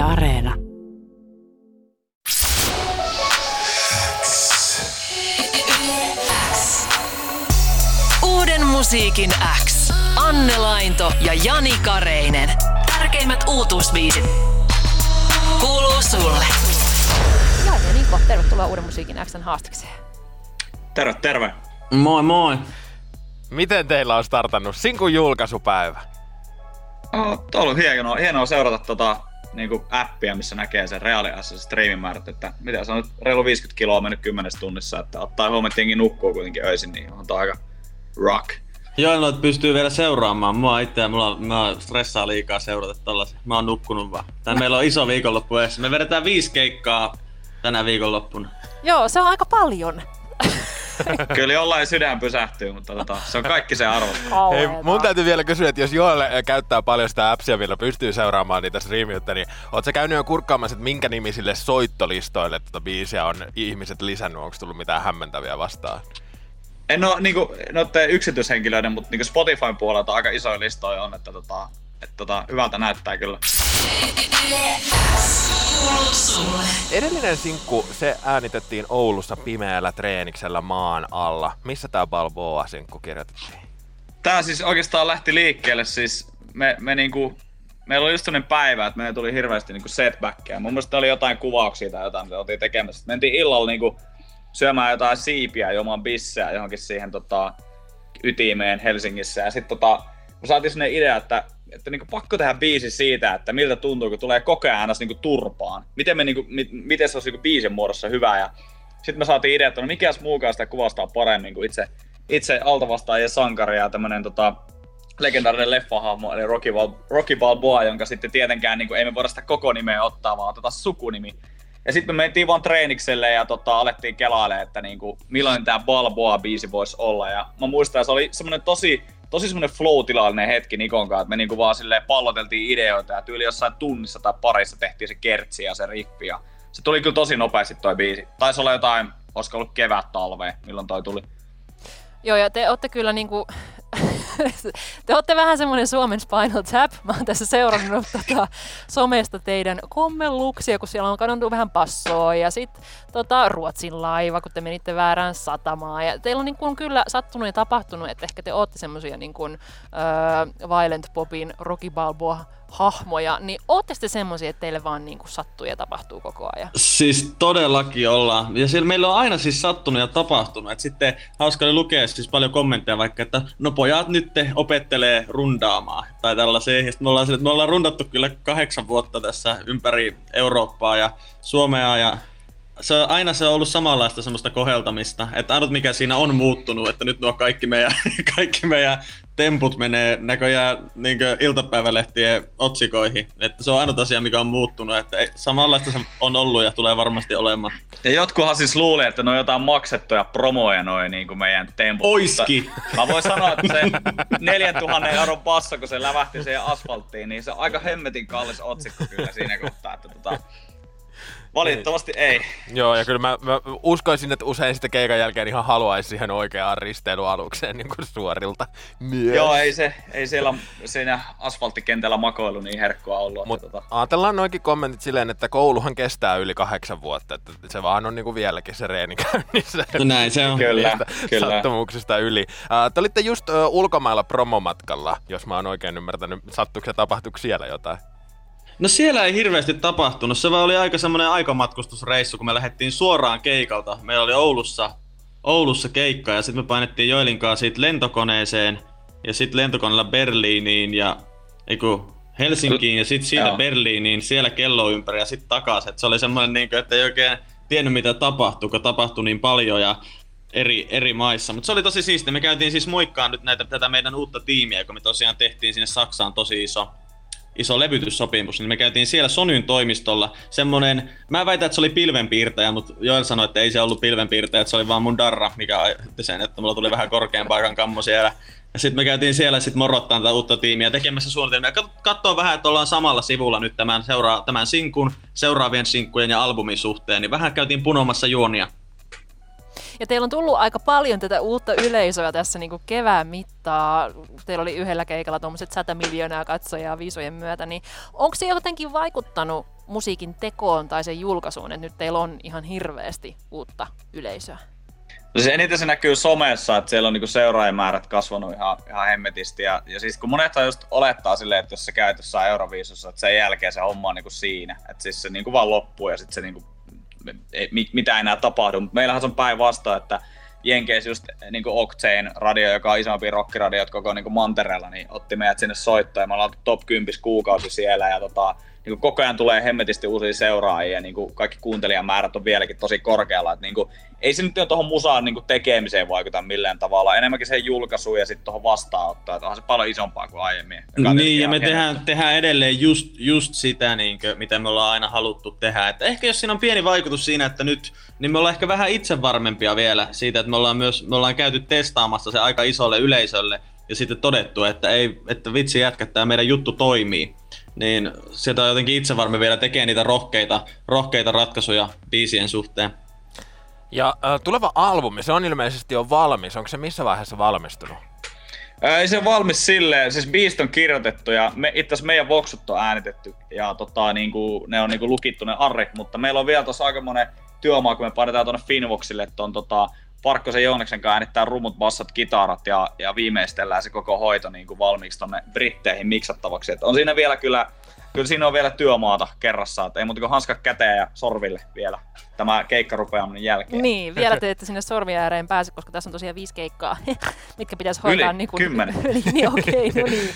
Yle Areena. Uuden musiikin X. Anne Lainto ja Jani Kareinen. Tärkeimmät uutuusbiisit. Kuuluu sulle. Ja, ja Niko, tervetuloa Uuden musiikin Xn haastakseen. Terve, terve. Moi moi. Miten teillä on startannut Sinkun julkaisupäivä? On ollut hienoa, hienoa seurata tota, niinku appia, missä näkee sen reaaliassa striimimäärät, että mitä se on nyt reilu 50 kiloa mennyt 10 tunnissa, että ottaa huomioon, että jengi nukkuu kuitenkin öisin, niin on aika rock. Joo, no, pystyy vielä seuraamaan. Mua itse, mulla, mä stressaa liikaa seurata tollasia. Mä oon nukkunut vaan. Tän meillä on iso viikonloppu edessä. Me vedetään viisi keikkaa tänä viikonloppuna. Joo, se on aika paljon. Kyllä jollain sydän pysähtyy, mutta tota, se on kaikki se arvo. Hei, mun täytyy vielä kysyä, että jos Joel äh, käyttää paljon sitä appsia, millä pystyy seuraamaan niitä striimiyttä, niin oot sä käynyt jo kurkkaamassa, että minkä nimisille soittolistoille tätä biisiä on ihmiset lisännyt? Onko tullut mitään hämmentäviä vastaan? En oo niinku noitten yksityishenkilöiden, mutta niinku Spotifyn puolelta aika isoja listoja on, että tota, että tota, hyvältä näyttää kyllä. Edellinen sinkku, se äänitettiin Oulussa pimeällä treeniksellä maan alla. Missä tää Balboa-sinkku kirjoitettiin? Tää siis oikeastaan lähti liikkeelle siis, me, me niinku, meillä oli just sellainen päivä, että meillä tuli hirveästi niinku setbackia. Mun mielestä oli jotain kuvauksia tai jotain, mitä oltiin tekemässä. Mentiin illalla niinku syömään jotain siipiä, juomaan bissejä johonkin siihen tota, ytimeen Helsingissä. Ja sitten tota, me saatiin sellainen idea, että, että niinku pakko tehdä biisi siitä, että miltä tuntuu, kun tulee koko ajan niinku turpaan. Miten, me, niinku, mi, miten se olisi niinku biisin muodossa hyvä. Ja sitten me saatiin idea, että no mikäs muukaan sitä kuvastaa paremmin kuin itse, itse altavastaajien sankari ja tämmönen tota, legendaarinen leffahahmo, eli Rocky, Bal- Rocky Balboa, jonka sitten tietenkään niin kuin, ei me voida sitä koko nimeä ottaa, vaan otetaan sukunimi. Ja sitten me mentiin vaan treenikselle ja tota, alettiin kelailemaan, että niinku, millainen tämä Balboa-biisi voisi olla. Ja mä muistan, että se oli semmoinen tosi, tosi semmoinen flow-tilallinen hetki Nikon kanssa, että me niinku vaan silleen palloteltiin ideoita ja tyyli jossain tunnissa tai parissa tehtiin se kertsi ja se rippi. Ja se tuli kyllä tosi nopeasti toi biisi. Taisi olla jotain, olisiko ollut kevät talve, milloin toi tuli. Joo, ja te olette kyllä niinku... te olette vähän semmoinen Suomen Spinal Tap. Mä oon tässä seurannut tota, somesta teidän kommelluksia, kun siellä on kadonnut vähän passoa ja sitten tota, Ruotsin laiva, kun te menitte väärään satamaan. Ja teillä on niin kuin, kyllä sattunut ja tapahtunut, että ehkä te ootte semmoisia niin kuin, öö, Violent Popin Rocky Balboa hahmoja, niin ootte sitten semmoisia, että teille vaan niin kuin sattuu ja tapahtuu koko ajan? Siis todellakin ollaan. Ja siellä meillä on aina siis sattunut ja tapahtunut. Et sitten hauska oli lukea siis paljon kommentteja vaikka, että no pojat nyt opettelee rundaamaan tai tällaisia. Ja me ollaan, sille, että me ollaan rundattu kyllä kahdeksan vuotta tässä ympäri Eurooppaa ja Suomea ja se on, aina se on ollut samanlaista semmoista koheltamista, että ainut mikä siinä on muuttunut, että nyt nuo kaikki meidän, kaikki meidän temput menee näköjään niin iltapäivälehtien otsikoihin. Että se on ainut asia, mikä on muuttunut, että samanlaista se on ollut ja tulee varmasti olemaan. Ja jotkuhan siis luulee, että ne on jotain maksettuja promoja noin niin kuin meidän temput. Oiski! Mä voin sanoa, että se 4000 euron passa, kun se lävähti siihen asfalttiin, niin se on aika hemmetin kallis otsikko kyllä siinä kohtaa. Että tota, Valitettavasti ei. Joo, ja kyllä mä, mä uskoisin, että usein sitten keikan jälkeen ihan haluaisi siihen oikeaan risteilyalukseen niin kuin suorilta myös. Joo, ei, se, ei siellä siinä asfalttikentällä makoilu niin herkkoa ollut. Mutta tota... ajatellaan noinkin kommentit silleen, että kouluhan kestää yli kahdeksan vuotta, että se vaan on niin kuin vieläkin se reeni käynnissä. No näin se on. kyllä, kyllä. Sattumuksista yli. Uh, te olitte just uh, ulkomailla promomatkalla, jos mä oon oikein ymmärtänyt. Sattuiko ja tapahtuiko siellä jotain? No siellä ei hirveästi tapahtunut. Se vaan oli aika semmoinen aikamatkustusreissu, kun me lähdettiin suoraan keikalta. Meillä oli Oulussa, Oulussa keikka ja sitten me painettiin Joelin kanssa siitä lentokoneeseen ja sitten lentokoneella Berliiniin ja eiku, Helsinkiin ja sitten siitä Joo. Berliiniin, siellä kello ympäri ja sitten takaisin. se oli semmoinen, niin että ei oikein tiennyt mitä tapahtui, kun tapahtui niin paljon ja eri, eri maissa. Mutta se oli tosi siistiä. Me käytiin siis muikkaan nyt näitä, tätä meidän uutta tiimiä, kun me tosiaan tehtiin sinne Saksaan tosi iso iso levytyssopimus, niin me käytiin siellä Sonyn toimistolla. Semmonen, mä väitän, että se oli pilvenpiirtäjä, mutta Joel sanoi, että ei se ollut pilvenpiirtäjä, että se oli vaan mun darra, mikä aiheutti sen, että mulla tuli vähän korkean paikan kammo siellä. Ja sitten me käytiin siellä sit morottaa tätä uutta tiimiä tekemässä suunnitelmia. Katsoa vähän, että ollaan samalla sivulla nyt tämän, seuraa, tämän sinkun, seuraavien sinkkujen ja albumin suhteen, niin vähän käytiin punomassa juonia. Ja teillä on tullut aika paljon tätä uutta yleisöä tässä niin kuin kevään mittaa. Teillä oli yhdellä keikalla tuommoiset 100 miljoonaa katsojaa viisujen myötä, niin onko se jotenkin vaikuttanut musiikin tekoon tai sen julkaisuun, että nyt teillä on ihan hirveästi uutta yleisöä? No se eniten se näkyy somessa, että siellä on niinku seuraajamäärät kasvanut ihan, ihan hemmetisti. Ja, ja siis kun monethan just olettaa silleen, että jos sä käyt jossain Euroviisussa, että sen jälkeen se homma on niinku siinä. Että siis se niinku vaan loppuu ja sitten se niinku, mitä enää tapahdu. Meillähän se on päinvastoin, että Jenkeissä just niin kuin Octane radio, joka on isompi rockiradio koko niin kuin Mantereella, niin otti meidät sinne soittoon ja me ollaan top 10 kuukausi siellä ja tota, niin kuin koko ajan tulee hemmetisti uusia seuraajia ja niin kuin kaikki kuuntelijamäärät on vieläkin tosi korkealla. Että niin kuin, ei se nyt jo tuohon musaan niin kuin tekemiseen vaikuta millään tavalla, enemmänkin sen julkaisuun ja sitten tuohon vastaanottoon, että onhan se paljon isompaa kuin aiemmin. Niin, ja me tehdään, tehdään edelleen just, just sitä, niin kuin, mitä me ollaan aina haluttu tehdä. Että ehkä jos siinä on pieni vaikutus siinä, että nyt, niin me ollaan ehkä vähän itsevarmempia vielä siitä, että me ollaan myös me ollaan käyty testaamassa se aika isolle yleisölle, ja sitten todettu, että, ei, että vitsi jätkä, tämä meidän juttu toimii niin sieltä on jotenkin itsevarmi vielä tekee niitä rohkeita, rohkeita ratkaisuja biisien suhteen. Ja äh, tuleva albumi, se on ilmeisesti jo valmis. Onko se missä vaiheessa valmistunut? Ei se valmis silleen, siis biist on kirjoitettu ja me, itse asiassa meidän voksut on äänitetty ja tota, niinku, ne on niinku lukittu ne arrit, mutta meillä on vielä tuossa aika monen työmaa, kun me painetaan tuonne Finvoxille, että on tota, Parkkosen Jooneksen kanssa äänittää rummut, bassat, kitarat ja, ja viimeistellään se koko hoito niin kuin valmiiksi tonne Britteihin miksattavaksi. Et on siinä vielä kyllä, kyllä siinä on vielä työmaata kerrassa, että ei muuta kuin hanskat käteen ja sorville vielä tämä keikka rupeaa jälkeen. Niin, vielä te ette sinne sormi ääreen pääse, koska tässä on tosiaan viisi keikkaa, mitkä pitäisi hoitaa Yli, niin kuin, kymmenen. Yli, niin okei, okay, no niin,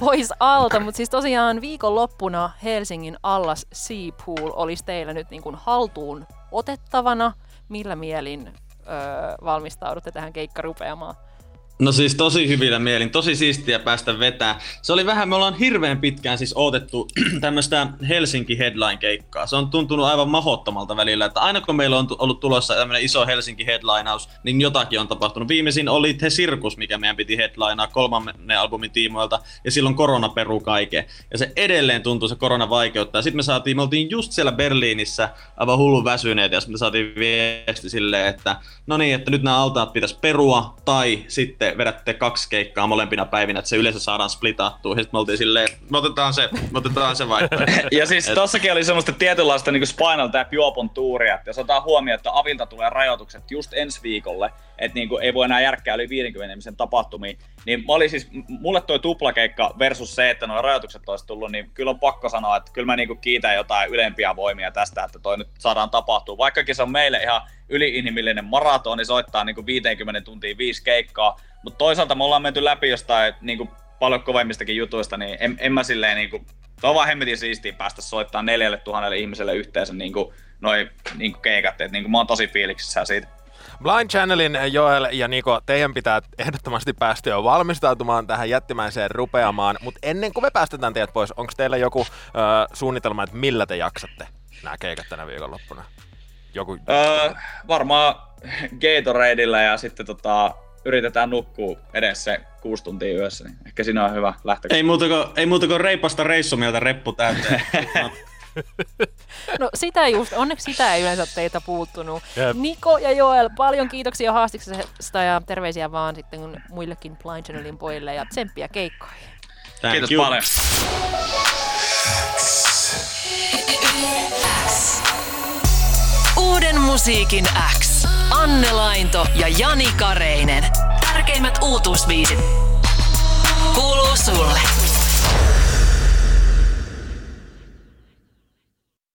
pois alta. Mutta siis tosiaan viikonloppuna Helsingin Allas Sea Pool olisi teillä nyt niin kuin haltuun otettavana. Millä mielin öö, valmistaudutte tähän keikkarupeamaan? No siis tosi hyvillä mielin, tosi siistiä päästä vetää. Se oli vähän, me ollaan hirveän pitkään siis odotettu tämmöistä Helsinki Headline-keikkaa. Se on tuntunut aivan mahottomalta välillä, että aina kun meillä on ollut tulossa tämmöinen iso Helsinki Headlineaus, niin jotakin on tapahtunut. Viimeisin oli The Circus, mikä meidän piti headlinea kolmannen albumin tiimoilta, ja silloin korona peru kaiken. Ja se edelleen tuntuu se korona vaikeuttaa. Sitten me saatiin, me oltiin just siellä Berliinissä aivan hullun väsyneet, ja sitten me saatiin viesti silleen, että no niin, että nyt nämä altaat pitäisi perua, tai sitten vedätte kaksi keikkaa molempina päivinä, että se yleensä saadaan splitattua. Ja sitten me oltiin silleen, me otetaan se, me otetaan se vaihtoehto. ja siis Et... tossakin oli semmoista tietynlaista niin Spinal Tap Juopon tuuria, että jos otetaan huomioon, että Avilta tulee rajoitukset just ensi viikolle, että niin ei voi enää järkkää yli 50 ihmisen tapahtumiin, niin mä olin siis, mulle toi tuplakeikka versus se, että nuo rajoitukset olisi tullut, niin kyllä on pakko sanoa, että kyllä mä niin kiitän jotain ylempiä voimia tästä, että toi nyt saadaan tapahtua. Vaikkakin se on meille ihan yliinhimillinen maratoni soittaa niin 50 tuntia viisi keikkaa, mutta toisaalta me ollaan menty läpi jostain niin kuin paljon kovemmistakin jutuista, niin en, en mä silleen niin kuin, se on vaan hemmetin siistiä päästä soittamaan neljälle tuhannelle ihmiselle yhteensä niin kuin, noi niin kuin keikat, että niin kuin, mä oon tosi fiiliksissä siitä. Blind Channelin Joel ja Niko, teidän pitää ehdottomasti päästä jo valmistautumaan tähän jättimäiseen rupeamaan, mutta ennen kuin me päästetään teidät pois, onko teillä joku ö, suunnitelma, että millä te jaksatte nämä keikat tänä viikonloppuna? Joku... Öö, varmaan Gatoradeilla ja sitten tota, yritetään nukkua edes se kuusi tuntia yössä, niin ehkä siinä on hyvä lähtö. Ei muuta kuin, ei muuta kuin reipasta reissumieltä reppu täyteen. no sitä just, onneksi sitä ei yleensä teitä puuttunut. Yep. Niko ja Joel, paljon kiitoksia haastiksesta ja terveisiä vaan sitten muillekin Blind Channelin pojille ja tsemppiä keikkoihin. Thank Kiitos you. paljon. Uuden musiikin X. Anne Lainto ja Jani Kareinen. Tärkeimmät uutuusbiisit. Kuuluu sulle.